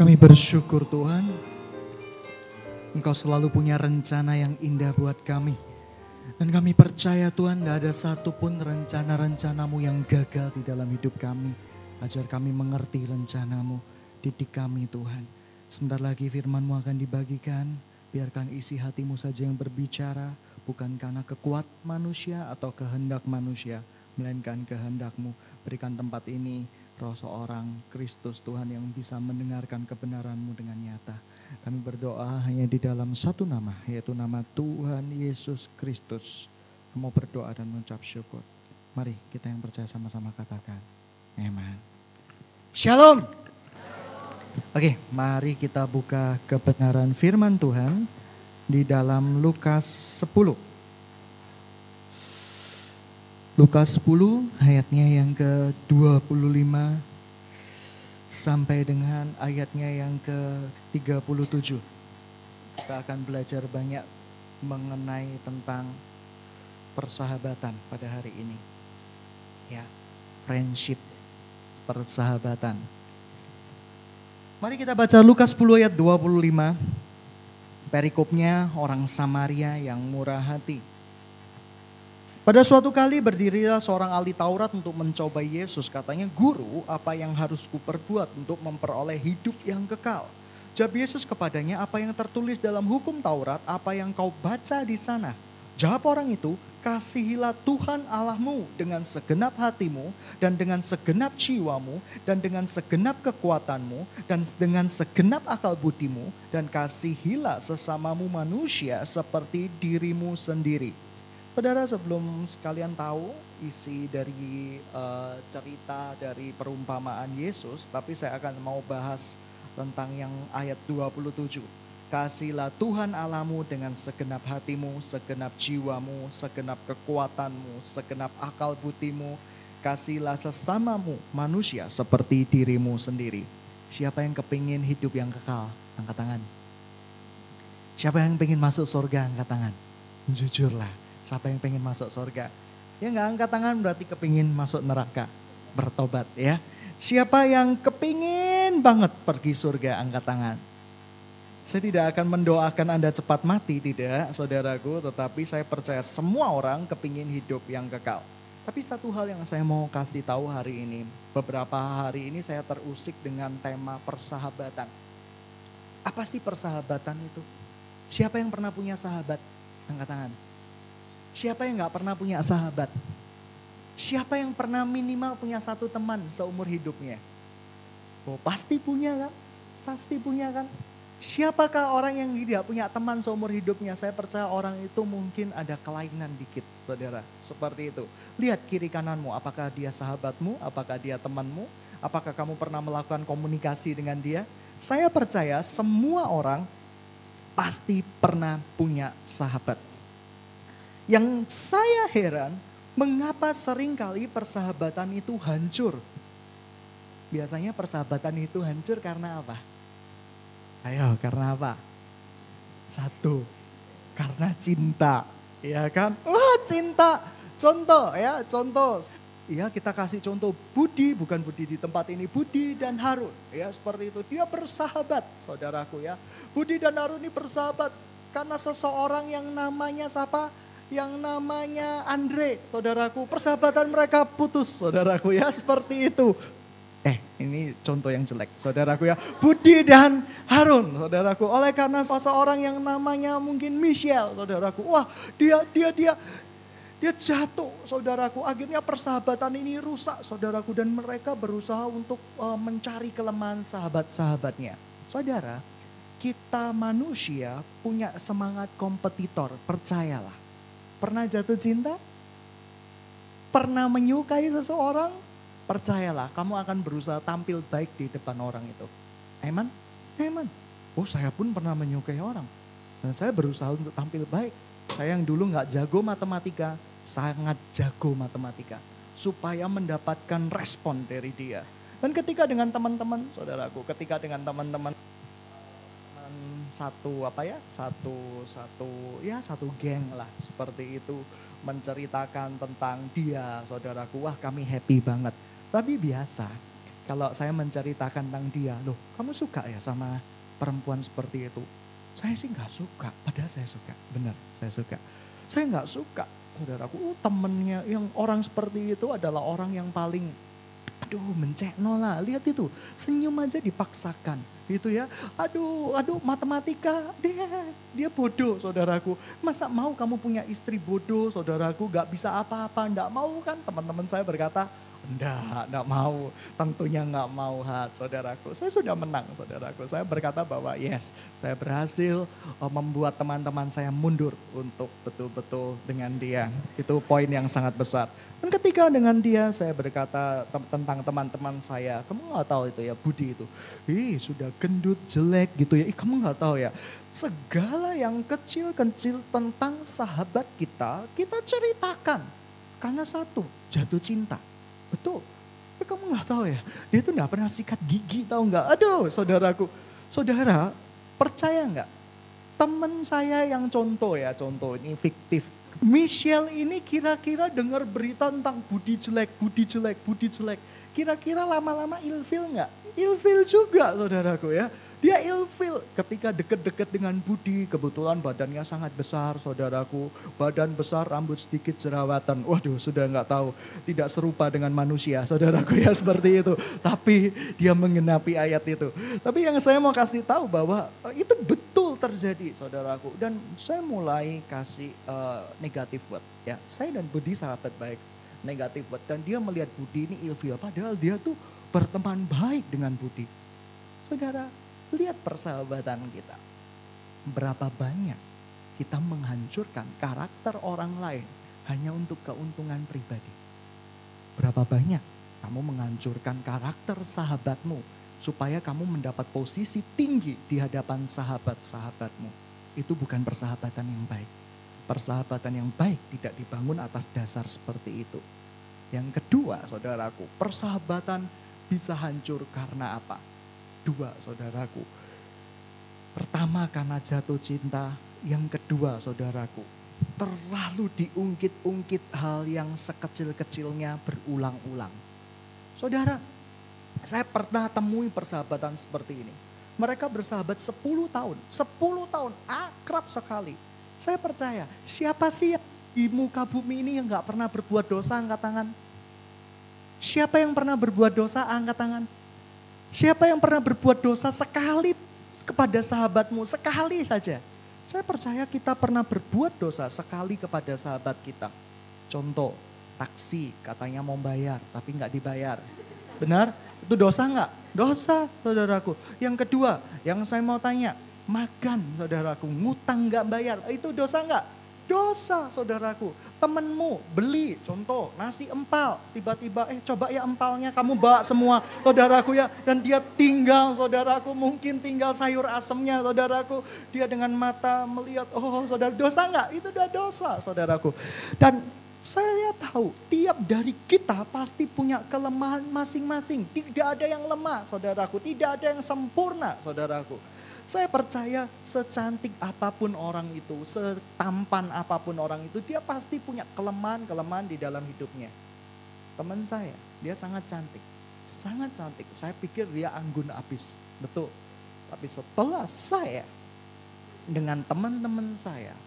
Kami bersyukur Tuhan, Engkau selalu punya rencana yang indah buat kami. Dan kami percaya Tuhan, tidak ada satupun rencana-rencanamu yang gagal di dalam hidup kami. Ajar kami mengerti rencanamu, didik kami Tuhan. Sebentar lagi firmanmu akan dibagikan, biarkan isi hatimu saja yang berbicara, bukan karena kekuat manusia atau kehendak manusia, melainkan kehendakmu. Berikan tempat ini roh seorang Kristus Tuhan yang bisa mendengarkan kebenaranmu dengan nyata. Kami berdoa hanya di dalam satu nama, yaitu nama Tuhan Yesus Kristus. Kamu berdoa dan mengucap syukur. Mari kita yang percaya sama-sama katakan. Amen. Shalom. Oke, mari kita buka kebenaran firman Tuhan di dalam Lukas 10. Lukas 10 ayatnya yang ke-25 sampai dengan ayatnya yang ke-37. Kita akan belajar banyak mengenai tentang persahabatan pada hari ini. Ya, friendship, persahabatan. Mari kita baca Lukas 10 ayat 25. Perikopnya orang Samaria yang murah hati. Pada suatu kali berdirilah seorang ahli Taurat untuk mencoba Yesus. Katanya, guru apa yang harus kuperbuat untuk memperoleh hidup yang kekal? Jawab Yesus kepadanya, apa yang tertulis dalam hukum Taurat, apa yang kau baca di sana? Jawab orang itu, kasihilah Tuhan Allahmu dengan segenap hatimu dan dengan segenap jiwamu dan dengan segenap kekuatanmu dan dengan segenap akal budimu dan kasihilah sesamamu manusia seperti dirimu sendiri. Saudara sebelum sekalian tahu isi dari uh, cerita dari perumpamaan Yesus, tapi saya akan mau bahas tentang yang ayat 27. Kasihlah Tuhan alamu dengan segenap hatimu, segenap jiwamu, segenap kekuatanmu, segenap akal butimu. Kasihlah sesamamu manusia seperti dirimu sendiri. Siapa yang kepingin hidup yang kekal? Angkat tangan. Siapa yang pengen masuk surga? Angkat tangan. Jujurlah Siapa yang pengen masuk surga? Ya nggak angkat tangan berarti kepingin masuk neraka. Bertobat ya. Siapa yang kepingin banget pergi surga angkat tangan. Saya tidak akan mendoakan Anda cepat mati, tidak saudaraku. Tetapi saya percaya semua orang kepingin hidup yang kekal. Tapi satu hal yang saya mau kasih tahu hari ini. Beberapa hari ini saya terusik dengan tema persahabatan. Apa sih persahabatan itu? Siapa yang pernah punya sahabat? Angkat tangan. Siapa yang gak pernah punya sahabat? Siapa yang pernah minimal punya satu teman seumur hidupnya? Oh pasti punya kan? Pasti punya kan? Siapakah orang yang tidak punya teman seumur hidupnya? Saya percaya orang itu mungkin ada kelainan dikit, saudara. Seperti itu. Lihat kiri kananmu, apakah dia sahabatmu, apakah dia temanmu, apakah kamu pernah melakukan komunikasi dengan dia? Saya percaya semua orang pasti pernah punya sahabat. Yang saya heran, mengapa sering kali persahabatan itu hancur? Biasanya persahabatan itu hancur karena apa? Ayo, karena apa? Satu, karena cinta. Ya kan? Wah, cinta. Contoh ya, contoh. Ya kita kasih contoh Budi, bukan Budi di tempat ini, Budi dan Harun. Ya seperti itu, dia bersahabat saudaraku ya. Budi dan Harun ini bersahabat karena seseorang yang namanya siapa? Yang namanya Andre, saudaraku. Persahabatan mereka putus, saudaraku ya, seperti itu. Eh, ini contoh yang jelek, saudaraku ya. Budi dan Harun, saudaraku. Oleh karena seseorang yang namanya mungkin Michelle, saudaraku. Wah, dia dia dia dia jatuh, saudaraku. Akhirnya persahabatan ini rusak, saudaraku. Dan mereka berusaha untuk uh, mencari kelemahan sahabat-sahabatnya. Saudara, kita manusia punya semangat kompetitor, percayalah. Pernah jatuh cinta? Pernah menyukai seseorang? Percayalah, kamu akan berusaha tampil baik di depan orang itu. Aman? Aman. Oh saya pun pernah menyukai orang. Dan saya berusaha untuk tampil baik. Saya yang dulu nggak jago matematika, sangat jago matematika. Supaya mendapatkan respon dari dia. Dan ketika dengan teman-teman, saudaraku, ketika dengan teman-teman satu apa ya satu satu ya satu geng lah seperti itu menceritakan tentang dia saudaraku wah kami happy banget tapi biasa kalau saya menceritakan tentang dia, loh kamu suka ya sama perempuan seperti itu? Saya sih nggak suka, padahal saya suka, benar saya suka. Saya nggak suka, saudaraku, oh, temennya yang orang seperti itu adalah orang yang paling aduh mencekno lah, lihat itu, senyum aja dipaksakan gitu ya. Aduh, aduh matematika dia dia bodoh saudaraku. Masa mau kamu punya istri bodoh saudaraku gak bisa apa-apa, enggak mau kan teman-teman saya berkata, Enggak, enggak mau. Tentunya enggak mau hat saudaraku. Saya sudah menang saudaraku. Saya berkata bahwa yes, saya berhasil uh, membuat teman-teman saya mundur untuk betul-betul dengan dia. Itu poin yang sangat besar. Dan ketika dengan dia saya berkata tentang teman-teman saya, kamu nggak tahu itu ya Budi itu. Ih sudah gendut, jelek gitu ya. Ih kamu nggak tahu ya. Segala yang kecil-kecil tentang sahabat kita, kita ceritakan. Karena satu, jatuh cinta Betul. Tapi kamu nggak tahu ya, dia itu nggak pernah sikat gigi tahu nggak? Aduh saudaraku, saudara percaya nggak? Teman saya yang contoh ya, contoh ini fiktif. Michelle ini kira-kira dengar berita tentang budi jelek, budi jelek, budi jelek. Kira-kira lama-lama ilfil nggak? Ilfil juga saudaraku ya. Dia ilfil ketika deket-deket dengan Budi. Kebetulan badannya sangat besar saudaraku. Badan besar, rambut sedikit jerawatan. Waduh sudah nggak tahu. Tidak serupa dengan manusia saudaraku ya seperti itu. Tapi dia mengenapi ayat itu. Tapi yang saya mau kasih tahu bahwa eh, itu betul terjadi saudaraku. Dan saya mulai kasih uh, negatif word. Ya, saya dan Budi sahabat baik negatif word. Dan dia melihat Budi ini ilfil. Padahal dia tuh berteman baik dengan Budi. Saudara, Lihat persahabatan kita. Berapa banyak kita menghancurkan karakter orang lain hanya untuk keuntungan pribadi. Berapa banyak kamu menghancurkan karakter sahabatmu supaya kamu mendapat posisi tinggi di hadapan sahabat-sahabatmu. Itu bukan persahabatan yang baik. Persahabatan yang baik tidak dibangun atas dasar seperti itu. Yang kedua, saudaraku, persahabatan bisa hancur karena apa? Dua saudaraku. Pertama karena jatuh cinta, yang kedua saudaraku, terlalu diungkit-ungkit hal yang sekecil-kecilnya berulang-ulang. Saudara, saya pernah temui persahabatan seperti ini. Mereka bersahabat 10 tahun, 10 tahun akrab sekali. Saya percaya, siapa sih yang di muka bumi ini yang gak pernah berbuat dosa angkat tangan? Siapa yang pernah berbuat dosa angkat tangan? Siapa yang pernah berbuat dosa sekali kepada sahabatmu, sekali saja. Saya percaya kita pernah berbuat dosa sekali kepada sahabat kita. Contoh, taksi katanya mau bayar tapi nggak dibayar. Benar? Itu dosa nggak? Dosa saudaraku. Yang kedua, yang saya mau tanya, makan saudaraku, ngutang nggak bayar, itu dosa nggak? Dosa saudaraku. Temenmu beli contoh nasi empal. Tiba-tiba eh coba ya empalnya kamu bawa semua saudaraku ya. Dan dia tinggal saudaraku mungkin tinggal sayur asemnya saudaraku. Dia dengan mata melihat oh saudara dosa enggak? Itu udah dosa saudaraku. Dan saya tahu tiap dari kita pasti punya kelemahan masing-masing. Tidak ada yang lemah saudaraku. Tidak ada yang sempurna saudaraku. Saya percaya secantik apa pun orang itu, setampan apa pun orang itu, dia pasti punya kelemahan-kelemahan di dalam hidupnya. Teman saya, dia sangat cantik. Sangat cantik. Saya pikir dia anggun abis. Betul. Tapi setelah saya dengan teman-teman saya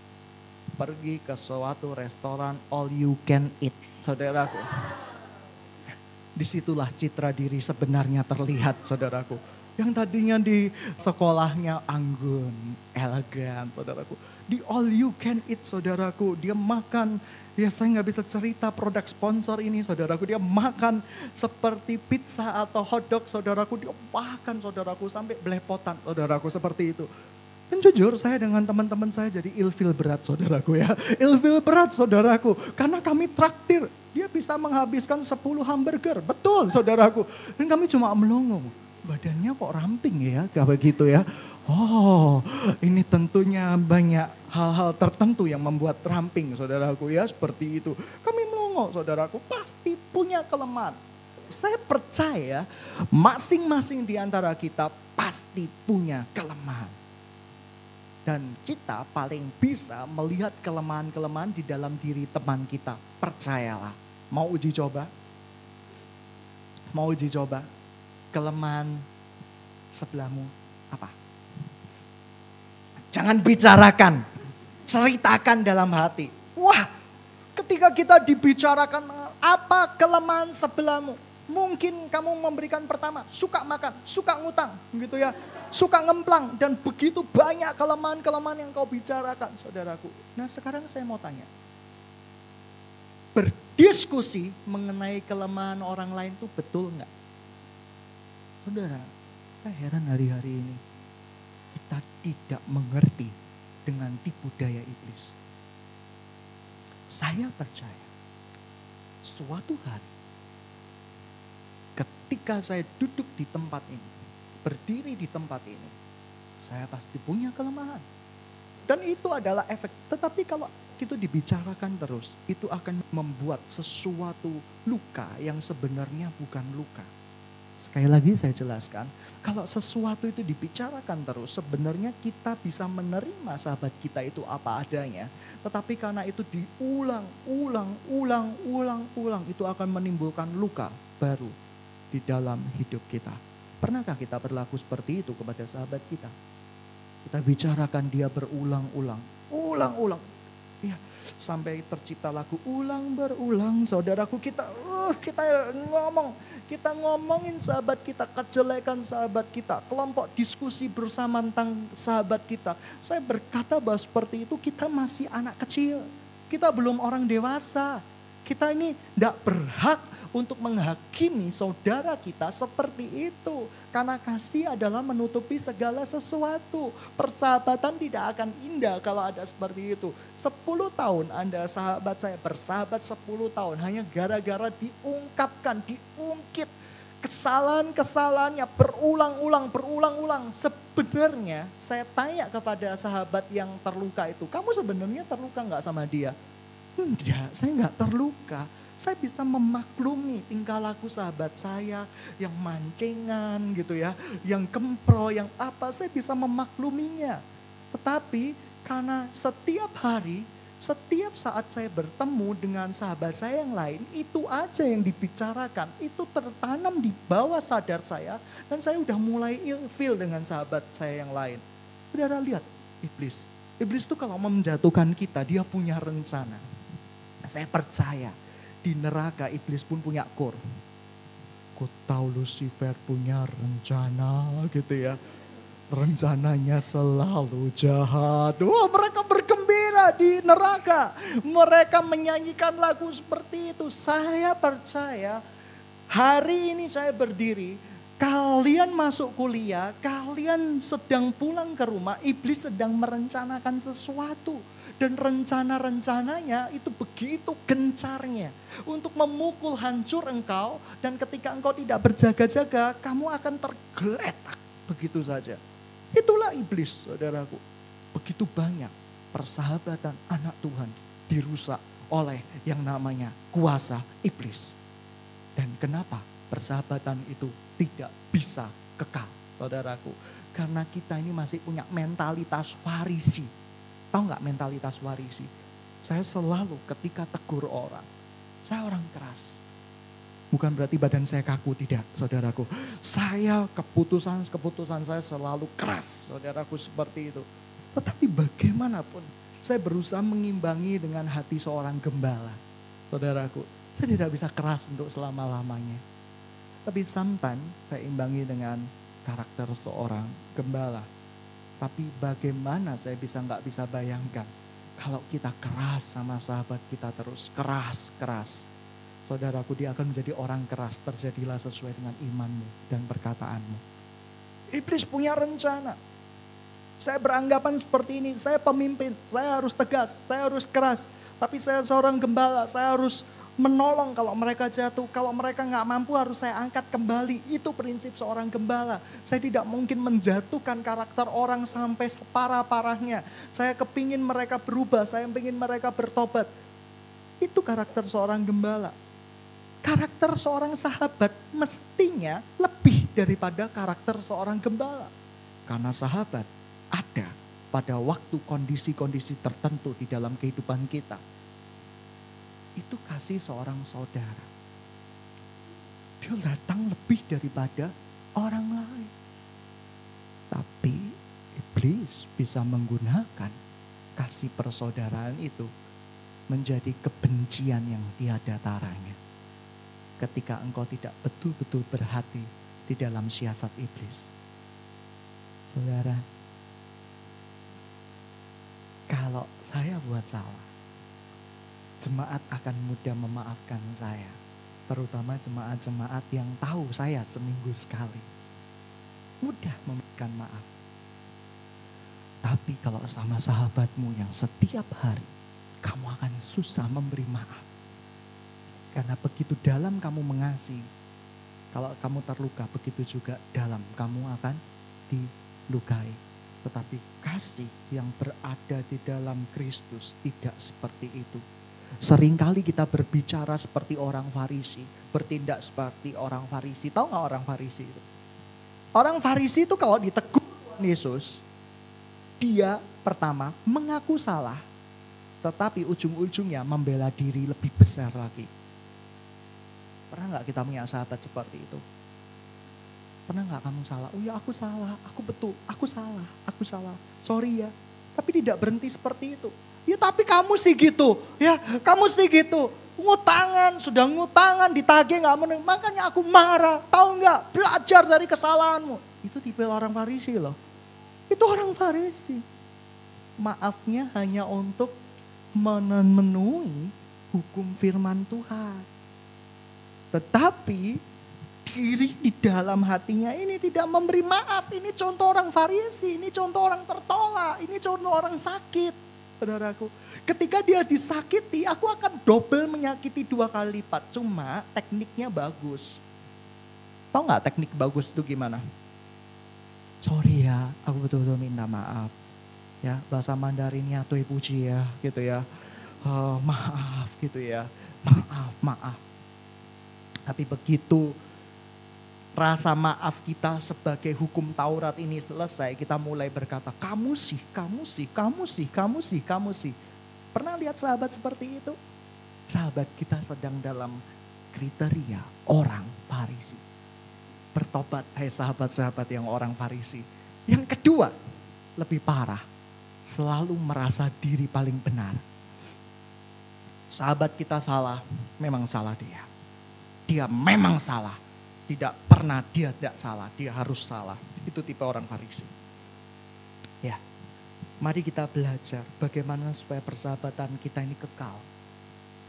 pergi ke suatu restoran all you can eat. Saudaraku. Di situlah citra diri sebenarnya terlihat saudaraku yang tadinya di sekolahnya anggun, elegan, saudaraku. Di all you can eat, saudaraku. Dia makan, ya saya nggak bisa cerita produk sponsor ini, saudaraku. Dia makan seperti pizza atau hotdog, saudaraku. Dia makan, saudaraku, sampai belepotan, saudaraku, seperti itu. Dan jujur saya dengan teman-teman saya jadi ilfil berat saudaraku ya. Ilfil berat saudaraku. Karena kami traktir. Dia bisa menghabiskan 10 hamburger. Betul saudaraku. Dan kami cuma melongo badannya kok ramping ya, kayak begitu ya. Oh, ini tentunya banyak hal-hal tertentu yang membuat ramping saudaraku ya seperti itu. Kami melongo saudaraku pasti punya kelemahan. Saya percaya masing-masing di antara kita pasti punya kelemahan. Dan kita paling bisa melihat kelemahan-kelemahan di dalam diri teman kita. Percayalah. Mau uji coba? Mau uji coba? Kelemahan sebelahmu apa? Jangan bicarakan, ceritakan dalam hati. Wah, ketika kita dibicarakan apa kelemahan sebelahmu, mungkin kamu memberikan pertama suka makan, suka ngutang, gitu ya, suka ngemplang dan begitu banyak kelemahan-kelemahan yang kau bicarakan, saudaraku. Nah, sekarang saya mau tanya, berdiskusi mengenai kelemahan orang lain itu betul nggak? Saudara, saya heran hari-hari ini kita tidak mengerti dengan tipu daya iblis. Saya percaya suatu hari ketika saya duduk di tempat ini, berdiri di tempat ini, saya pasti punya kelemahan. Dan itu adalah efek. Tetapi kalau itu dibicarakan terus, itu akan membuat sesuatu luka yang sebenarnya bukan luka. Sekali lagi saya jelaskan, kalau sesuatu itu dibicarakan terus, sebenarnya kita bisa menerima sahabat kita itu apa adanya. Tetapi karena itu diulang, ulang, ulang, ulang, ulang, itu akan menimbulkan luka baru di dalam hidup kita. Pernahkah kita berlaku seperti itu kepada sahabat kita? Kita bicarakan dia berulang-ulang, ulang-ulang. Ya, sampai tercipta lagu ulang berulang saudaraku kita uh, kita ngomong kita ngomongin sahabat kita kejelekan sahabat kita kelompok diskusi bersama tentang sahabat kita. Saya berkata bahwa seperti itu kita masih anak kecil kita belum orang dewasa. Kita ini tidak berhak untuk menghakimi saudara kita seperti itu. Karena kasih adalah menutupi segala sesuatu. Persahabatan tidak akan indah kalau ada seperti itu. Sepuluh tahun Anda sahabat saya bersahabat sepuluh tahun hanya gara-gara diungkapkan, diungkit kesalahan-kesalahannya berulang-ulang, berulang-ulang. Sebenarnya saya tanya kepada sahabat yang terluka itu, kamu sebenarnya terluka nggak sama dia? Enggak, saya nggak terluka saya bisa memaklumi tingkah laku sahabat saya yang mancengan gitu ya, yang kempro, yang apa, saya bisa memakluminya. Tetapi karena setiap hari, setiap saat saya bertemu dengan sahabat saya yang lain, itu aja yang dibicarakan, itu tertanam di bawah sadar saya, dan saya udah mulai ilfil dengan sahabat saya yang lain. Saudara lihat, iblis. Iblis itu kalau menjatuhkan kita, dia punya rencana. Saya percaya di neraka iblis pun punya kor. Ku tahu Lucifer punya rencana gitu ya. Rencananya selalu jahat. Wah mereka bergembira di neraka. Mereka menyanyikan lagu seperti itu. Saya percaya hari ini saya berdiri. Kalian masuk kuliah, kalian sedang pulang ke rumah, iblis sedang merencanakan sesuatu dan rencana-rencananya itu begitu gencarnya untuk memukul hancur engkau dan ketika engkau tidak berjaga-jaga kamu akan tergeletak begitu saja. Itulah iblis saudaraku. Begitu banyak persahabatan anak Tuhan dirusak oleh yang namanya kuasa iblis. Dan kenapa persahabatan itu tidak bisa kekal saudaraku? Karena kita ini masih punya mentalitas farisi Tahu nggak mentalitas warisi? Saya selalu ketika tegur orang, saya orang keras. Bukan berarti badan saya kaku, tidak saudaraku. Saya keputusan-keputusan saya selalu keras, saudaraku seperti itu. Tetapi bagaimanapun, saya berusaha mengimbangi dengan hati seorang gembala. Saudaraku, saya tidak bisa keras untuk selama-lamanya. Tapi sometimes saya imbangi dengan karakter seorang gembala tapi bagaimana saya bisa nggak bisa bayangkan kalau kita keras sama sahabat kita terus keras keras. Saudaraku dia akan menjadi orang keras terjadilah sesuai dengan imanmu dan perkataanmu. Iblis punya rencana. Saya beranggapan seperti ini, saya pemimpin, saya harus tegas, saya harus keras. Tapi saya seorang gembala, saya harus menolong kalau mereka jatuh. Kalau mereka nggak mampu harus saya angkat kembali. Itu prinsip seorang gembala. Saya tidak mungkin menjatuhkan karakter orang sampai separah-parahnya. Saya kepingin mereka berubah, saya kepingin mereka bertobat. Itu karakter seorang gembala. Karakter seorang sahabat mestinya lebih daripada karakter seorang gembala. Karena sahabat ada pada waktu kondisi-kondisi tertentu di dalam kehidupan kita itu kasih seorang saudara. Dia datang lebih daripada orang lain. Tapi iblis bisa menggunakan kasih persaudaraan itu menjadi kebencian yang tiada taranya. Ketika engkau tidak betul-betul berhati di dalam siasat iblis. Saudara, kalau saya buat salah, jemaat akan mudah memaafkan saya. Terutama jemaat-jemaat yang tahu saya seminggu sekali. Mudah memberikan maaf. Tapi kalau sama sahabatmu yang setiap hari kamu akan susah memberi maaf. Karena begitu dalam kamu mengasihi, kalau kamu terluka begitu juga dalam kamu akan dilukai. Tetapi kasih yang berada di dalam Kristus tidak seperti itu. Seringkali kita berbicara seperti orang Farisi, bertindak seperti orang Farisi. Tahu nggak orang Farisi itu? Orang Farisi itu kalau ditegur Yesus, dia pertama mengaku salah, tetapi ujung-ujungnya membela diri lebih besar lagi. Pernah nggak kita punya sahabat seperti itu? Pernah nggak kamu salah? Oh ya aku salah, aku betul, aku salah, aku salah. Sorry ya. Tapi tidak berhenti seperti itu. Ya tapi kamu sih gitu, ya kamu sih gitu. Ngutangan, sudah ngutangan, ditagih nggak menang. Makanya aku marah, tahu nggak? Belajar dari kesalahanmu. Itu tipe orang Farisi loh. Itu orang Farisi. Maafnya hanya untuk memenuhi hukum firman Tuhan. Tetapi diri di dalam hatinya ini tidak memberi maaf. Ini contoh orang Farisi, ini contoh orang tertolak, ini contoh orang sakit. Saudaraku, ketika dia disakiti, aku akan double menyakiti dua kali lipat. Cuma tekniknya bagus. Tahu nggak teknik bagus itu gimana? sorry ya, aku betul-betul minta maaf. Ya, bahasa Mandarinnya tuh puji ya, gitu ya. Uh, maaf gitu ya, maaf, maaf. Tapi begitu rasa maaf kita sebagai hukum Taurat ini selesai, kita mulai berkata, kamu sih, kamu sih, kamu sih, kamu sih, kamu sih. Pernah lihat sahabat seperti itu? Sahabat kita sedang dalam kriteria orang Parisi bertobat, hai sahabat-sahabat yang orang Farisi. Yang kedua, lebih parah, selalu merasa diri paling benar. Sahabat kita salah, memang salah dia. Dia memang salah. Tidak pernah dia tidak salah, dia harus salah. Itu tipe orang Farisi. Ya, mari kita belajar bagaimana supaya persahabatan kita ini kekal.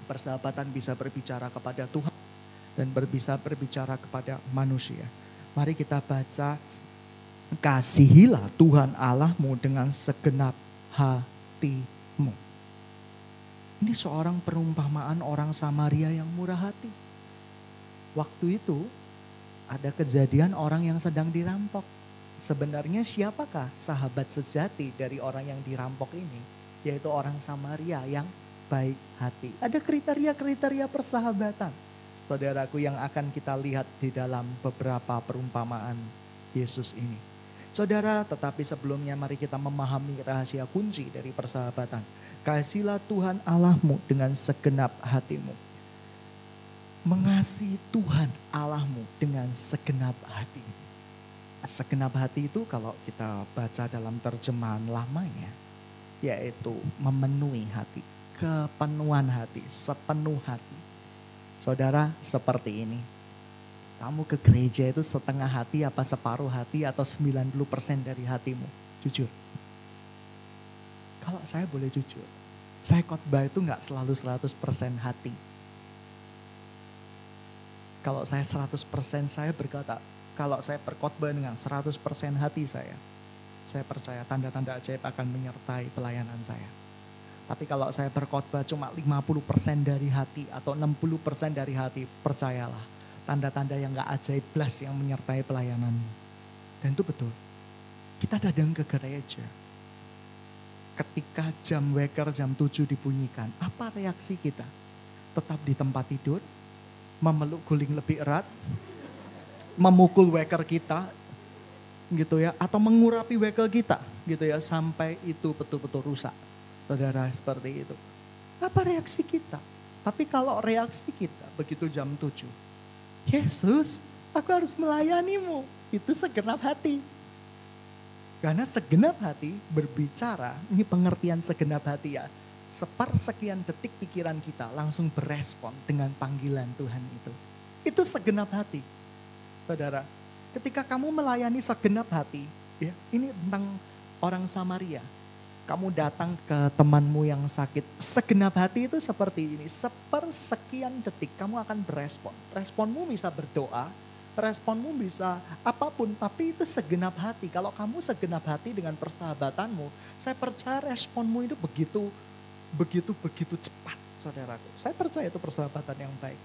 Persahabatan bisa berbicara kepada Tuhan dan berbisa berbicara kepada manusia. Mari kita baca, kasihilah Tuhan Allahmu dengan segenap hatimu. Ini seorang perumpamaan orang Samaria yang murah hati. Waktu itu ada kejadian orang yang sedang dirampok. Sebenarnya siapakah sahabat sejati dari orang yang dirampok ini? Yaitu orang Samaria yang baik hati. Ada kriteria-kriteria persahabatan saudaraku yang akan kita lihat di dalam beberapa perumpamaan Yesus ini. Saudara, tetapi sebelumnya mari kita memahami rahasia kunci dari persahabatan. Kasihlah Tuhan Allahmu dengan segenap hatimu. Mengasihi Tuhan Allahmu dengan segenap hati. Segenap hati itu kalau kita baca dalam terjemahan lamanya, yaitu memenuhi hati, kepenuhan hati, sepenuh hati Saudara, seperti ini. Kamu ke gereja itu setengah hati apa separuh hati atau 90% dari hatimu? Jujur. Kalau saya boleh jujur, saya khotbah itu nggak selalu 100% hati. Kalau saya 100% saya berkata, kalau saya berkhotbah dengan 100% hati saya, saya percaya tanda-tanda ajaib akan menyertai pelayanan saya. Tapi kalau saya berkhotbah cuma 50% dari hati atau 60% dari hati, percayalah. Tanda-tanda yang gak ajaib belas yang menyertai pelayanan. Dan itu betul. Kita datang ke gereja. Ketika jam waker jam 7 dibunyikan, apa reaksi kita? Tetap di tempat tidur, memeluk guling lebih erat, memukul waker kita, gitu ya, atau mengurapi waker kita, gitu ya, sampai itu betul-betul rusak Saudara seperti itu. Apa reaksi kita? Tapi kalau reaksi kita begitu jam 7. Yesus, aku harus melayanimu. itu segenap hati. Karena segenap hati berbicara, ini pengertian segenap hati ya. Sepersekian detik pikiran kita langsung berespon dengan panggilan Tuhan itu. Itu segenap hati. Saudara, ketika kamu melayani segenap hati, ya ini tentang orang Samaria. Kamu datang ke temanmu yang sakit, segenap hati itu seperti ini. Sepersekian detik kamu akan berespon. Responmu bisa berdoa, responmu bisa apa pun, tapi itu segenap hati. Kalau kamu segenap hati dengan persahabatanmu, saya percaya responmu itu begitu, begitu, begitu cepat, saudaraku. Saya percaya itu persahabatan yang baik.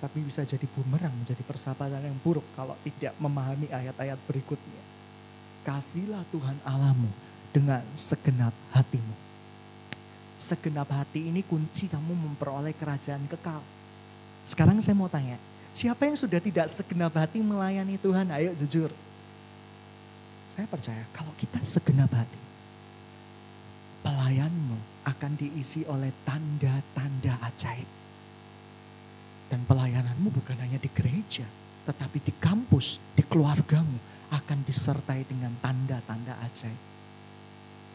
Tapi bisa jadi bumerang, menjadi persahabatan yang buruk kalau tidak memahami ayat-ayat berikutnya. Kasihlah Tuhan Allahmu dengan segenap hatimu. Segenap hati ini kunci kamu memperoleh kerajaan kekal. Sekarang saya mau tanya, Siapa yang sudah tidak segenap hati melayani Tuhan? Ayo jujur. Saya percaya kalau kita segenap hati, akan diisi oleh tanda-tanda ajaib. Dan pelayananmu bukan hanya di gereja, tetapi di kampus, di keluargamu akan disertai dengan tanda-tanda ajaib.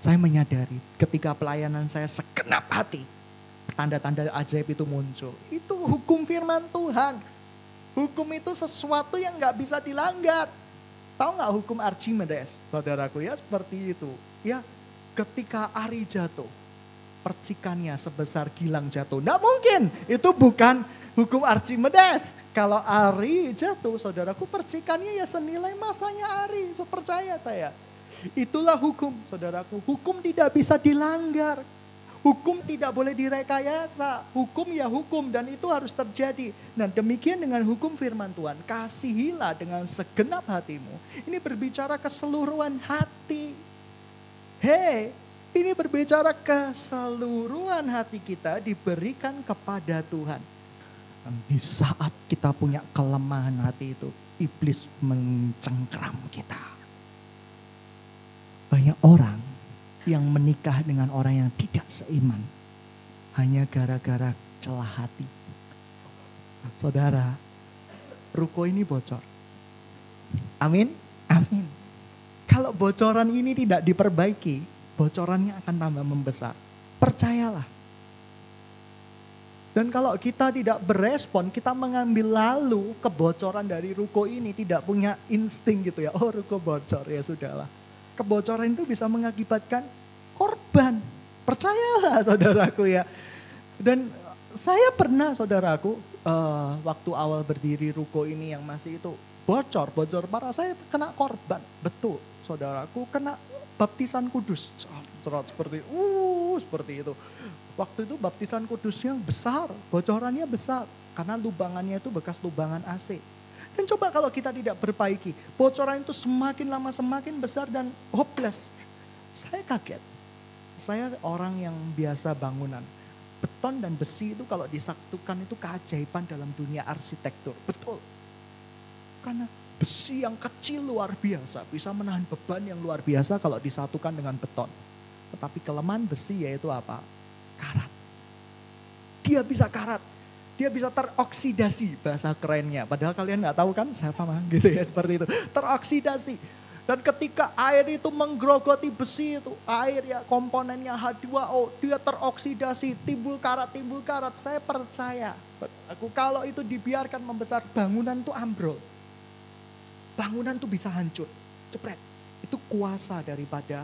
Saya menyadari ketika pelayanan saya segenap hati, tanda-tanda ajaib itu muncul. Itu hukum firman Tuhan Hukum itu sesuatu yang nggak bisa dilanggar. Tahu nggak hukum Archimedes, saudaraku ya seperti itu. Ya, ketika Ari jatuh, percikannya sebesar gilang jatuh. Nggak mungkin, itu bukan hukum Archimedes. Kalau Ari jatuh, saudaraku percikannya ya senilai masanya Ari. So percaya saya. Itulah hukum, saudaraku. Hukum tidak bisa dilanggar. Hukum tidak boleh direkayasa. Hukum ya hukum dan itu harus terjadi. Nah demikian dengan hukum firman Tuhan. Kasihilah dengan segenap hatimu. Ini berbicara keseluruhan hati. Hei, ini berbicara keseluruhan hati kita diberikan kepada Tuhan. Di saat kita punya kelemahan hati itu, iblis mencengkram kita. Banyak orang yang menikah dengan orang yang tidak seiman. Hanya gara-gara celah hati. Saudara, ruko ini bocor. Amin? Amin. Kalau bocoran ini tidak diperbaiki, bocorannya akan tambah membesar. Percayalah. Dan kalau kita tidak berespon, kita mengambil lalu kebocoran dari ruko ini tidak punya insting gitu ya. Oh ruko bocor ya sudahlah kebocoran itu bisa mengakibatkan korban. Percayalah saudaraku ya. Dan saya pernah saudaraku uh, waktu awal berdiri ruko ini yang masih itu bocor, bocor parah saya kena korban. Betul saudaraku kena baptisan kudus. Serot seperti uh seperti itu. Waktu itu baptisan kudusnya besar, bocorannya besar karena lubangannya itu bekas lubangan AC. Dan coba kalau kita tidak berbaiki, bocoran itu semakin lama semakin besar dan hopeless. Saya kaget. Saya orang yang biasa bangunan. Beton dan besi itu kalau disatukan itu keajaiban dalam dunia arsitektur. Betul. Karena besi yang kecil luar biasa bisa menahan beban yang luar biasa kalau disatukan dengan beton. Tetapi kelemahan besi yaitu apa? Karat. Dia bisa karat dia bisa teroksidasi bahasa kerennya. Padahal kalian nggak tahu kan saya mah gitu ya seperti itu. Teroksidasi. Dan ketika air itu menggerogoti besi itu, air ya komponennya H2O, dia teroksidasi, timbul karat, timbul karat. Saya percaya, aku kalau itu dibiarkan membesar, bangunan itu ambrol. Bangunan itu bisa hancur, cepret. Itu kuasa daripada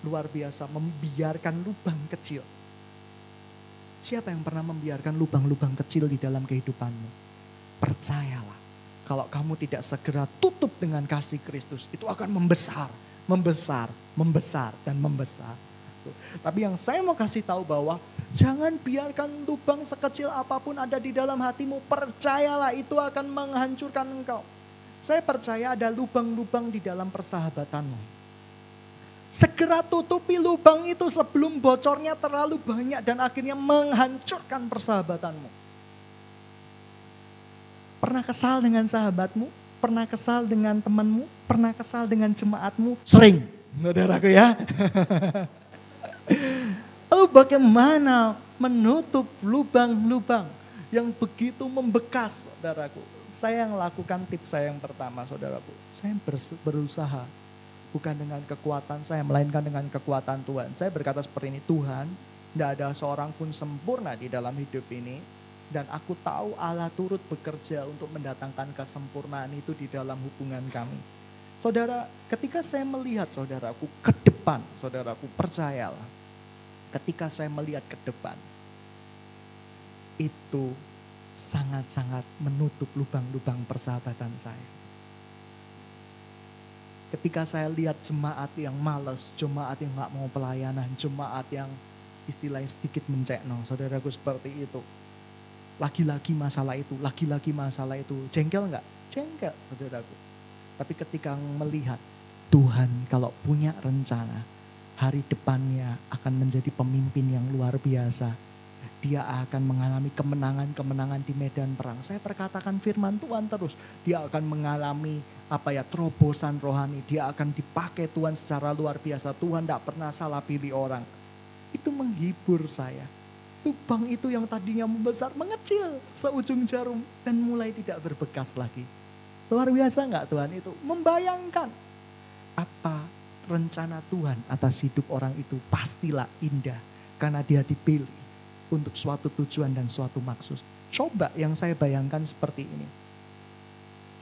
luar biasa, membiarkan lubang kecil Siapa yang pernah membiarkan lubang-lubang kecil di dalam kehidupanmu? Percayalah, kalau kamu tidak segera tutup dengan kasih Kristus, itu akan membesar, membesar, membesar, dan membesar. Tapi yang saya mau kasih tahu bahwa jangan biarkan lubang sekecil apa pun ada di dalam hatimu. Percayalah itu akan menghancurkan engkau. Saya percaya ada lubang-lubang di dalam persahabatanmu Segera tutupi lubang itu sebelum bocornya terlalu banyak dan akhirnya menghancurkan persahabatanmu. Pernah kesal dengan sahabatmu? Pernah kesal dengan temanmu? Pernah kesal dengan jemaatmu? Sering, saudaraku ya. Lalu bagaimana menutup lubang-lubang yang begitu membekas, saudaraku? Saya yang lakukan tips saya yang pertama, saudaraku. Saya berusaha bukan dengan kekuatan saya, melainkan dengan kekuatan Tuhan. Saya berkata seperti ini, Tuhan, tidak ada seorang pun sempurna di dalam hidup ini. Dan aku tahu Allah turut bekerja untuk mendatangkan kesempurnaan itu di dalam hubungan kami. Saudara, ketika saya melihat saudaraku ke depan, saudaraku percayalah. Ketika saya melihat ke depan, itu sangat-sangat menutup lubang-lubang persahabatan saya. Ketika saya lihat jemaat yang males, jemaat yang nggak mau pelayanan, jemaat yang istilahnya sedikit mencekno, saudaraku seperti itu. Lagi-lagi masalah itu, lagi-lagi masalah itu. Jengkel nggak? Jengkel, saudaraku. Tapi ketika melihat Tuhan kalau punya rencana, hari depannya akan menjadi pemimpin yang luar biasa dia akan mengalami kemenangan-kemenangan di medan perang. Saya perkatakan firman Tuhan terus. Dia akan mengalami apa ya terobosan rohani. Dia akan dipakai Tuhan secara luar biasa. Tuhan tidak pernah salah pilih orang. Itu menghibur saya. Lubang itu yang tadinya membesar mengecil seujung jarum dan mulai tidak berbekas lagi. Luar biasa nggak Tuhan itu? Membayangkan apa rencana Tuhan atas hidup orang itu pastilah indah karena dia dipilih untuk suatu tujuan dan suatu maksud. Coba yang saya bayangkan seperti ini.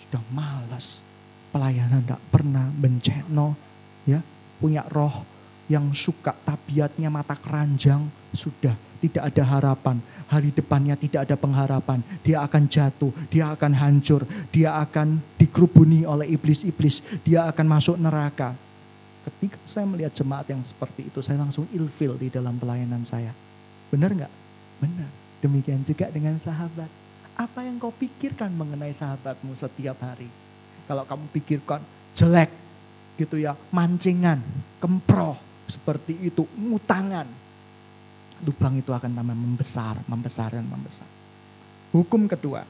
Sudah malas, pelayanan tidak pernah benceno, ya punya roh yang suka tabiatnya mata keranjang, sudah tidak ada harapan. Hari depannya tidak ada pengharapan. Dia akan jatuh, dia akan hancur, dia akan dikerubuni oleh iblis-iblis, dia akan masuk neraka. Ketika saya melihat jemaat yang seperti itu, saya langsung ilfil di dalam pelayanan saya Benar nggak? Benar. Demikian juga dengan sahabat. Apa yang kau pikirkan mengenai sahabatmu setiap hari? Kalau kamu pikirkan jelek gitu ya, mancingan, kemproh, seperti itu, mutangan. Lubang itu akan tambah membesar, membesar dan membesar. Hukum kedua,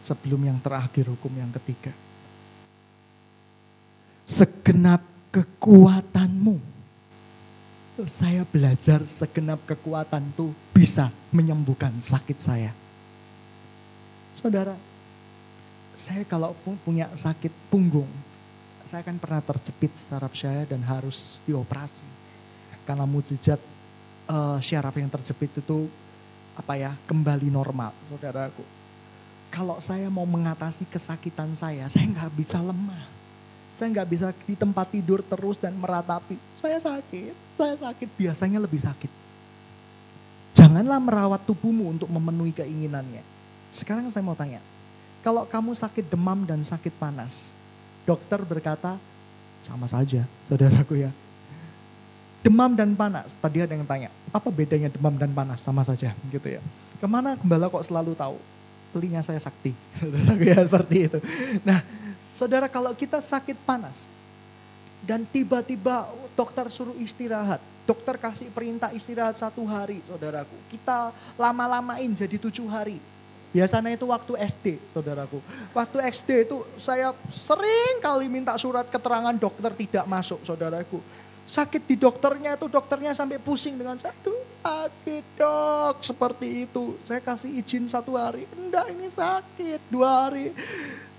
sebelum yang terakhir hukum yang ketiga. Segenap kekuatanmu saya belajar segenap kekuatan itu bisa menyembuhkan sakit saya. Saudara, saya kalau punya sakit punggung, saya kan pernah terjepit saraf saya dan harus dioperasi. Karena mujizat uh, syaraf yang terjepit itu apa ya kembali normal, saudaraku. Kalau saya mau mengatasi kesakitan saya, saya nggak bisa lemah saya nggak bisa di tempat tidur terus dan meratapi. Saya sakit, saya sakit. Biasanya lebih sakit. Janganlah merawat tubuhmu untuk memenuhi keinginannya. Sekarang saya mau tanya, kalau kamu sakit demam dan sakit panas, dokter berkata, sama saja, saudaraku ya. Demam dan panas, tadi ada yang tanya, apa bedanya demam dan panas? Sama saja, gitu ya. Ke mana gembala kok selalu tahu? Telinga saya sakti, saudaraku ya, seperti itu. Nah, Saudara kalau kita sakit panas dan tiba-tiba dokter suruh istirahat, dokter kasih perintah istirahat satu hari saudaraku. Kita lama-lamain jadi tujuh hari. Biasanya itu waktu SD, saudaraku. Waktu SD itu saya sering kali minta surat keterangan dokter tidak masuk, saudaraku. Sakit di dokternya itu dokternya sampai pusing dengan satu sakit dok seperti itu. Saya kasih izin satu hari, enggak ini sakit dua hari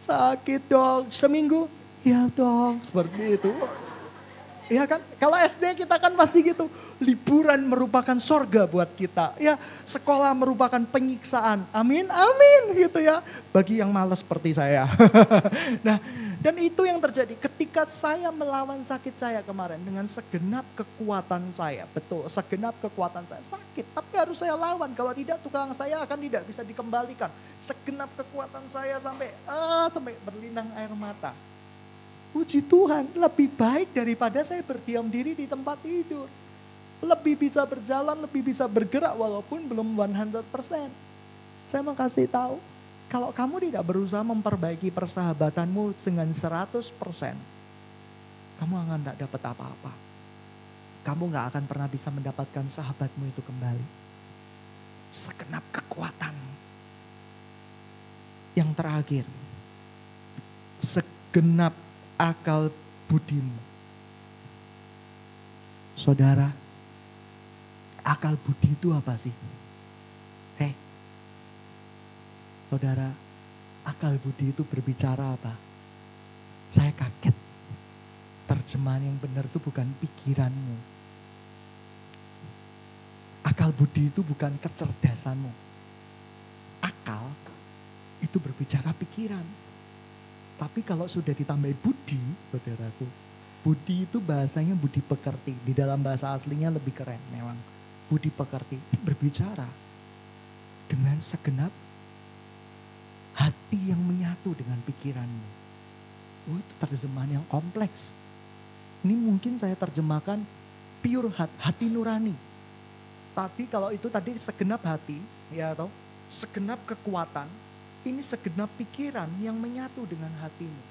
sakit dong, seminggu, ya dong, seperti itu. Ya kan, kalau SD kita kan pasti gitu, liburan merupakan sorga buat kita. Ya, sekolah merupakan penyiksaan. Amin, amin gitu ya. Bagi yang malas seperti saya. nah, dan itu yang terjadi ketika saya melawan sakit saya kemarin dengan segenap kekuatan saya. Betul, segenap kekuatan saya sakit, tapi harus saya lawan. Kalau tidak tukang saya akan tidak bisa dikembalikan. Segenap kekuatan saya sampai ah sampai berlinang air mata. Puji Tuhan, lebih baik daripada saya berdiam diri di tempat tidur. Lebih bisa berjalan, lebih bisa bergerak walaupun belum 100%. Saya mau kasih tahu, kalau kamu tidak berusaha memperbaiki persahabatanmu dengan 100%, kamu akan tidak dapat apa-apa. Kamu nggak akan pernah bisa mendapatkan sahabatmu itu kembali. Segenap kekuatan. Yang terakhir, segenap akal budimu. Saudara, akal budi itu apa sih? Hei, saudara, akal budi itu berbicara apa? Saya kaget. Terjemahan yang benar itu bukan pikiranmu. Akal budi itu bukan kecerdasanmu. Akal itu berbicara pikiran. Tapi kalau sudah ditambah budi, saudaraku, budi itu bahasanya budi pekerti. Di dalam bahasa aslinya lebih keren memang. Budi pekerti berbicara dengan segenap hati yang menyatu dengan pikiranmu. Oh, itu terjemahan yang kompleks. Ini mungkin saya terjemahkan pure hati, hati nurani. Tadi kalau itu tadi segenap hati, ya atau segenap kekuatan, ini segenap pikiran yang menyatu dengan hatimu.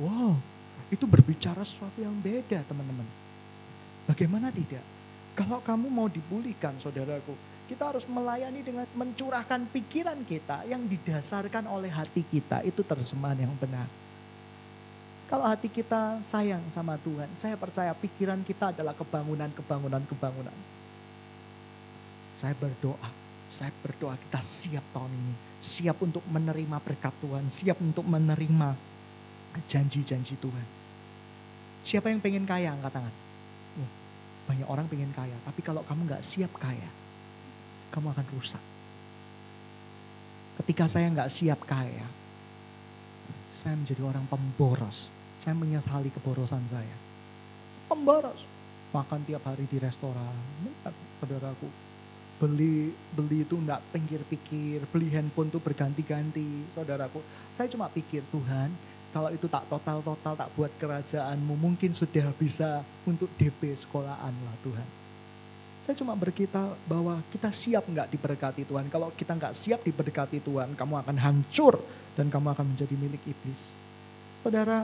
Wow, itu berbicara sesuatu yang beda teman-teman. Bagaimana tidak? Kalau kamu mau dipulihkan saudaraku, kita harus melayani dengan mencurahkan pikiran kita yang didasarkan oleh hati kita. Itu terjemahan yang benar. Kalau hati kita sayang sama Tuhan, saya percaya pikiran kita adalah kebangunan, kebangunan, kebangunan. Saya berdoa, saya berdoa kita siap tahun ini siap untuk menerima berkat Tuhan, siap untuk menerima janji-janji Tuhan. Siapa yang pengen kaya angkat tangan? Oh, banyak orang pengen kaya, tapi kalau kamu nggak siap kaya, kamu akan rusak. Ketika saya nggak siap kaya, saya menjadi orang pemboros. Saya menyesali keborosan saya. Pemboros. Makan tiap hari di restoran. Saudaraku, beli beli itu enggak pikir-pikir, beli handphone itu berganti-ganti, saudaraku. Saya cuma pikir Tuhan, kalau itu tak total-total tak buat kerajaanmu, mungkin sudah bisa untuk DP sekolahan lah Tuhan. Saya cuma berkita bahwa kita siap enggak diberkati Tuhan. Kalau kita enggak siap diberkati Tuhan, kamu akan hancur dan kamu akan menjadi milik iblis. Saudara,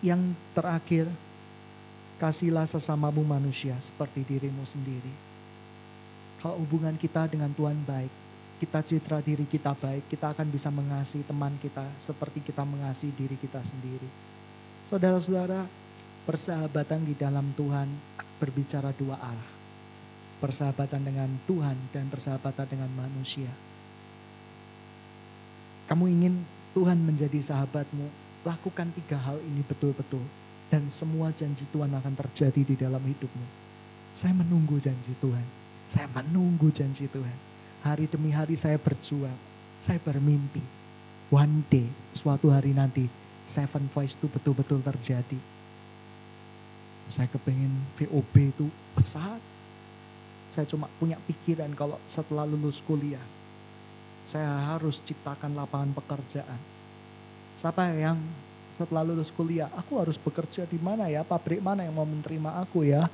yang terakhir, kasihlah sesamamu manusia seperti dirimu sendiri kalau hubungan kita dengan Tuhan baik, kita citra diri kita baik, kita akan bisa mengasihi teman kita seperti kita mengasihi diri kita sendiri. Saudara-saudara, persahabatan di dalam Tuhan berbicara dua arah. Persahabatan dengan Tuhan dan persahabatan dengan manusia. Kamu ingin Tuhan menjadi sahabatmu, lakukan tiga hal ini betul-betul. Dan semua janji Tuhan akan terjadi di dalam hidupmu. Saya menunggu janji Tuhan saya menunggu janji Tuhan. Hari demi hari saya berjuang. Saya bermimpi. One day, suatu hari nanti, Seven Voice itu betul-betul terjadi. Saya kepengen VOB itu besar. Saya cuma punya pikiran kalau setelah lulus kuliah, saya harus ciptakan lapangan pekerjaan. Siapa yang setelah lulus kuliah, aku harus bekerja di mana ya, pabrik mana yang mau menerima aku ya.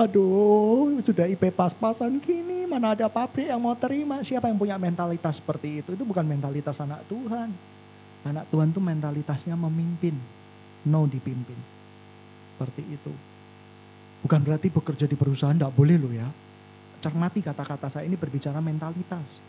Aduh, sudah IP pas-pasan gini, mana ada pabrik yang mau terima. Siapa yang punya mentalitas seperti itu? Itu bukan mentalitas anak Tuhan. Anak Tuhan itu mentalitasnya memimpin, no dipimpin. Seperti itu. Bukan berarti bekerja di perusahaan tidak boleh loh ya. Cermati kata-kata saya ini berbicara mentalitas.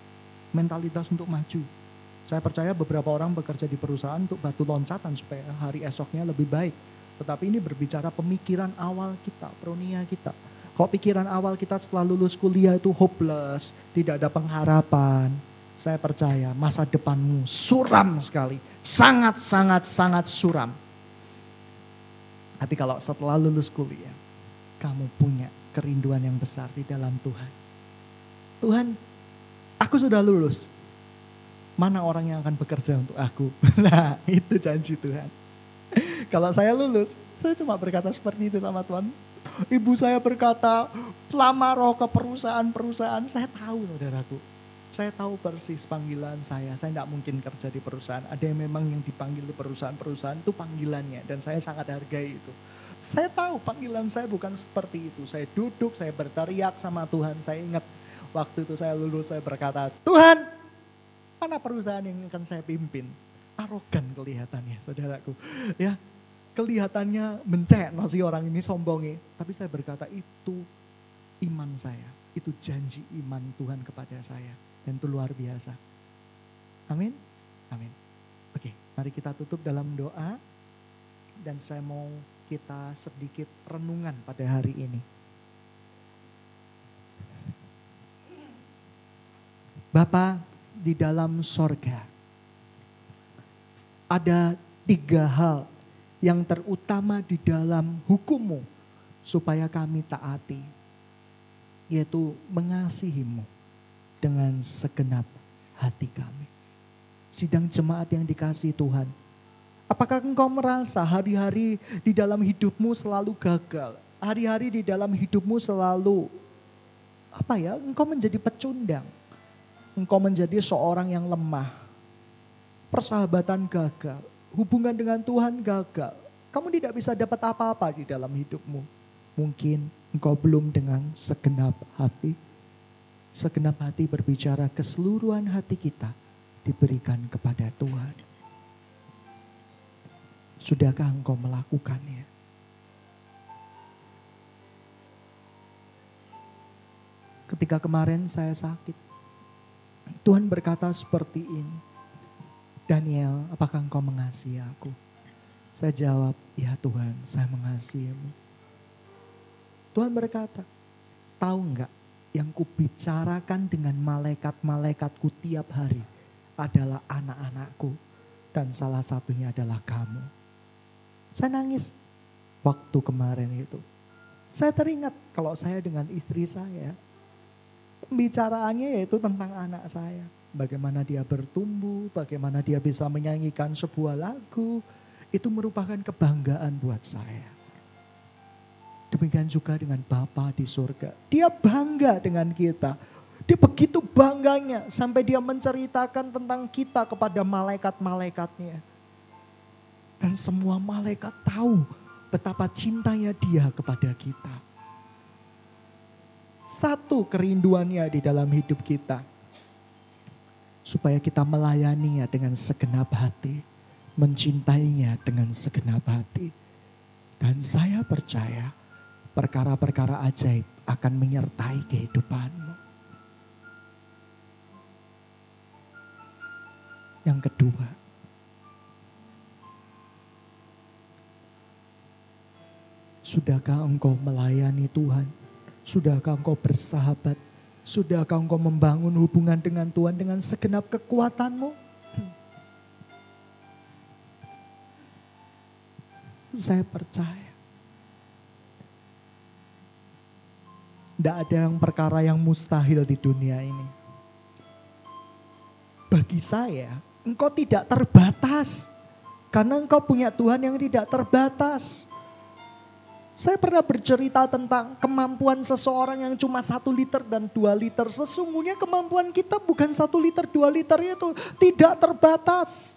Mentalitas untuk maju saya percaya beberapa orang bekerja di perusahaan untuk batu loncatan supaya hari esoknya lebih baik. Tetapi ini berbicara pemikiran awal kita, pronia kita. Kalau pikiran awal kita setelah lulus kuliah itu hopeless, tidak ada pengharapan. Saya percaya masa depanmu suram sekali. Sangat, sangat, sangat suram. Tapi kalau setelah lulus kuliah, kamu punya kerinduan yang besar di dalam Tuhan. Tuhan, aku sudah lulus mana orang yang akan bekerja untuk aku. Nah itu janji Tuhan. Kalau saya lulus, saya cuma berkata seperti itu sama Tuhan. Ibu saya berkata, lamar roh ke perusahaan-perusahaan. Saya tahu saudaraku. Saya tahu persis panggilan saya. Saya tidak mungkin kerja di perusahaan. Ada yang memang yang dipanggil di perusahaan-perusahaan itu panggilannya. Dan saya sangat hargai itu. Saya tahu panggilan saya bukan seperti itu. Saya duduk, saya berteriak sama Tuhan. Saya ingat waktu itu saya lulus, saya berkata, Tuhan Mana perusahaan yang akan saya pimpin? Arogan kelihatannya, saudaraku. Ya, kelihatannya mencek si orang ini sombongi. Tapi saya berkata itu iman saya. Itu janji iman Tuhan kepada saya. Dan itu luar biasa. Amin. Amin. Oke, mari kita tutup dalam doa. Dan saya mau kita sedikit renungan pada hari ini. Bapak, di dalam sorga. ada tiga hal yang terutama di dalam hukummu supaya kami taati. Yaitu mengasihimu dengan segenap hati kami. Sidang jemaat yang dikasih Tuhan. Apakah engkau merasa hari-hari di dalam hidupmu selalu gagal? Hari-hari di dalam hidupmu selalu apa ya? Engkau menjadi pecundang. Engkau menjadi seorang yang lemah. Persahabatan gagal, hubungan dengan Tuhan gagal. Kamu tidak bisa dapat apa-apa di dalam hidupmu. Mungkin engkau belum dengan segenap hati. Segenap hati berbicara keseluruhan hati kita diberikan kepada Tuhan. Sudahkah engkau melakukannya? Ketika kemarin saya sakit, Tuhan berkata seperti ini, Daniel, apakah engkau mengasihi aku? Saya jawab, ya Tuhan, saya mengasihimu. Tuhan berkata, tahu enggak yang kubicarakan dengan malaikat-malaikatku tiap hari adalah anak-anakku dan salah satunya adalah kamu. Saya nangis waktu kemarin itu. Saya teringat kalau saya dengan istri saya, pembicaraannya yaitu tentang anak saya. Bagaimana dia bertumbuh, bagaimana dia bisa menyanyikan sebuah lagu, itu merupakan kebanggaan buat saya. Demikian juga dengan Bapa di surga. Dia bangga dengan kita. Dia begitu bangganya sampai dia menceritakan tentang kita kepada malaikat-malaikatnya. Dan semua malaikat tahu betapa cintanya dia kepada kita. Satu kerinduannya di dalam hidup kita. Supaya kita melayaninya dengan segenap hati. Mencintainya dengan segenap hati. Dan saya percaya perkara-perkara ajaib akan menyertai kehidupanmu. Yang kedua, sudahkah engkau melayani Tuhan? Sudahkah engkau bersahabat? Sudahkah engkau membangun hubungan dengan Tuhan dengan segenap kekuatanmu? Saya percaya. Tidak ada yang perkara yang mustahil di dunia ini. Bagi saya, engkau tidak terbatas. Karena engkau punya Tuhan yang tidak terbatas. Saya pernah bercerita tentang kemampuan seseorang yang cuma satu liter dan dua liter. Sesungguhnya kemampuan kita bukan satu liter, dua liter itu tidak terbatas.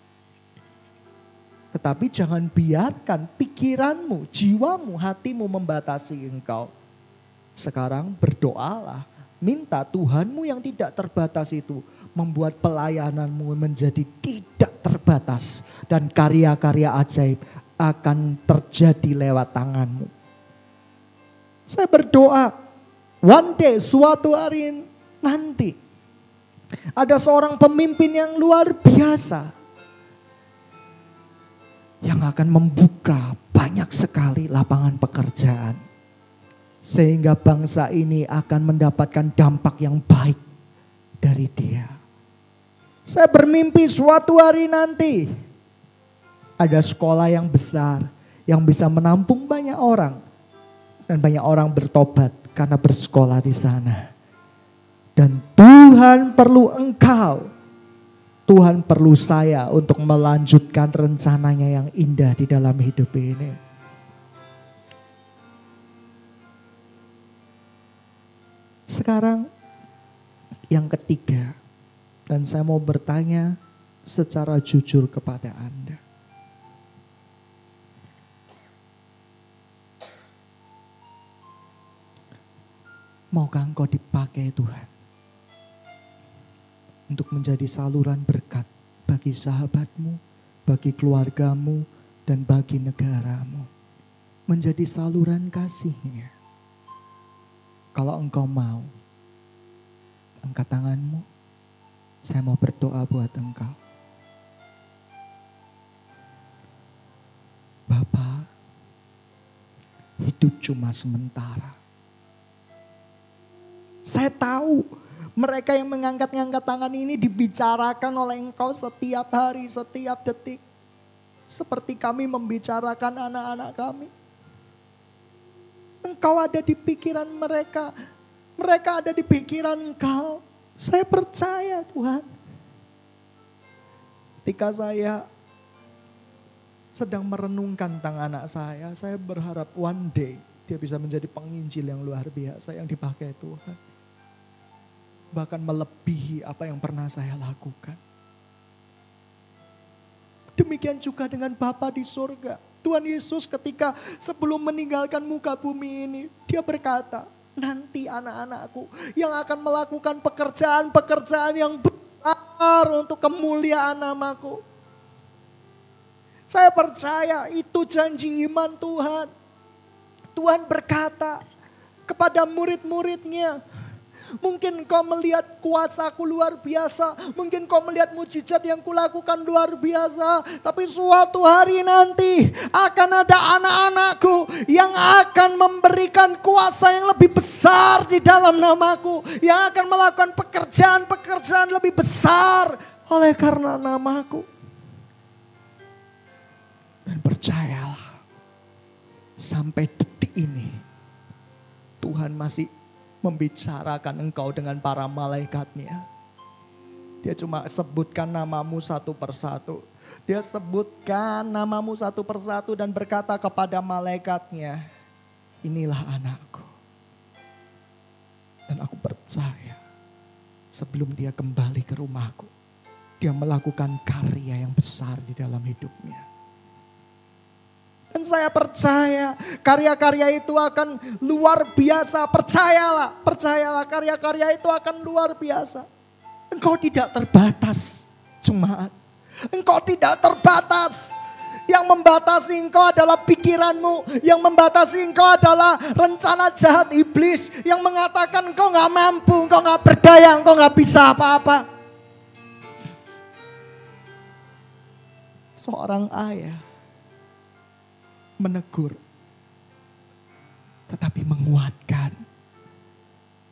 Tetapi jangan biarkan pikiranmu, jiwamu, hatimu membatasi engkau. Sekarang berdoalah, minta Tuhanmu yang tidak terbatas itu membuat pelayananmu menjadi tidak terbatas dan karya-karya ajaib akan terjadi lewat tanganmu. Saya berdoa, one day suatu hari nanti ada seorang pemimpin yang luar biasa yang akan membuka banyak sekali lapangan pekerjaan sehingga bangsa ini akan mendapatkan dampak yang baik dari dia. Saya bermimpi suatu hari nanti ada sekolah yang besar yang bisa menampung banyak orang dan banyak orang bertobat karena bersekolah di sana. Dan Tuhan perlu engkau. Tuhan perlu saya untuk melanjutkan rencananya yang indah di dalam hidup ini. Sekarang yang ketiga, dan saya mau bertanya secara jujur kepada Anda. Maukah engkau dipakai Tuhan untuk menjadi saluran berkat bagi sahabatmu, bagi keluargamu, dan bagi negaramu. Menjadi saluran kasihnya. Kalau engkau mau, angkat tanganmu saya mau berdoa buat engkau. Bapak, hidup cuma sementara. Saya tahu mereka yang mengangkat-ngangkat tangan ini dibicarakan oleh engkau setiap hari, setiap detik. seperti kami membicarakan anak-anak kami. Engkau ada di pikiran mereka, mereka ada di pikiran Engkau. Saya percaya Tuhan. Ketika saya sedang merenungkan tentang anak saya, saya berharap one day dia bisa menjadi penginjil yang luar biasa yang dipakai Tuhan. Bahkan melebihi apa yang pernah saya lakukan. Demikian juga dengan Bapa di surga. Tuhan Yesus ketika sebelum meninggalkan muka bumi ini, dia berkata, nanti anak-anakku yang akan melakukan pekerjaan-pekerjaan yang besar untuk kemuliaan namaku. Saya percaya itu janji iman Tuhan. Tuhan berkata kepada murid-muridnya, Mungkin kau melihat kuasaku luar biasa. Mungkin kau melihat mujizat yang kulakukan luar biasa. Tapi suatu hari nanti akan ada anak-anakku yang akan memberikan kuasa yang lebih besar di dalam namaku. Yang akan melakukan pekerjaan-pekerjaan lebih besar oleh karena namaku. Dan percayalah, sampai detik ini Tuhan masih membicarakan engkau dengan para malaikatnya. Dia cuma sebutkan namamu satu persatu. Dia sebutkan namamu satu persatu dan berkata kepada malaikatnya, inilah anakku. Dan aku percaya sebelum dia kembali ke rumahku, dia melakukan karya yang besar di dalam hidupnya. Dan saya percaya karya-karya itu akan luar biasa. Percayalah, percayalah karya-karya itu akan luar biasa. Engkau tidak terbatas, jemaat. Engkau tidak terbatas. Yang membatasi engkau adalah pikiranmu. Yang membatasi engkau adalah rencana jahat iblis. Yang mengatakan engkau gak mampu, engkau gak berdaya, engkau gak bisa apa-apa. Seorang ayah menegur, tetapi menguatkan.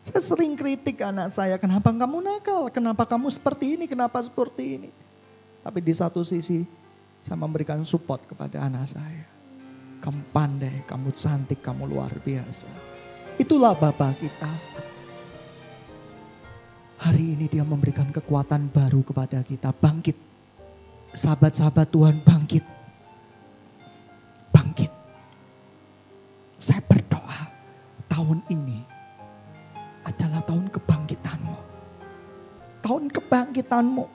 Saya sering kritik anak saya, kenapa kamu nakal, kenapa kamu seperti ini, kenapa seperti ini. Tapi di satu sisi, saya memberikan support kepada anak saya. Kamu pandai, kamu cantik, kamu luar biasa. Itulah Bapak kita. Hari ini dia memberikan kekuatan baru kepada kita. Bangkit. Sahabat-sahabat Tuhan bangkit kebangkitanmu.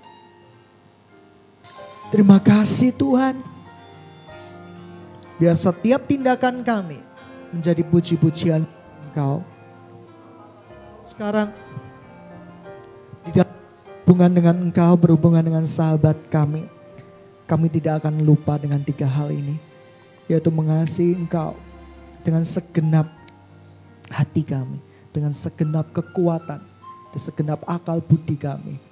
Terima kasih Tuhan. Biar setiap tindakan kami menjadi puji-pujian Engkau. Sekarang dalam hubungan dengan Engkau, berhubungan dengan sahabat kami. Kami tidak akan lupa dengan tiga hal ini. Yaitu mengasihi Engkau, dengan segenap hati kami, dengan segenap kekuatan, dan segenap akal budi kami.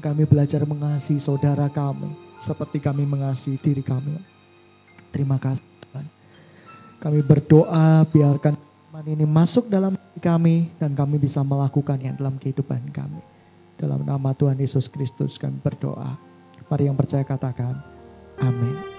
Kami belajar mengasihi saudara kami seperti kami mengasihi diri kami. Terima kasih Tuhan. Kami berdoa biarkan iman ini masuk dalam kami dan kami bisa melakukannya dalam kehidupan kami. Dalam nama Tuhan Yesus Kristus kami berdoa. Mari yang percaya katakan, amin.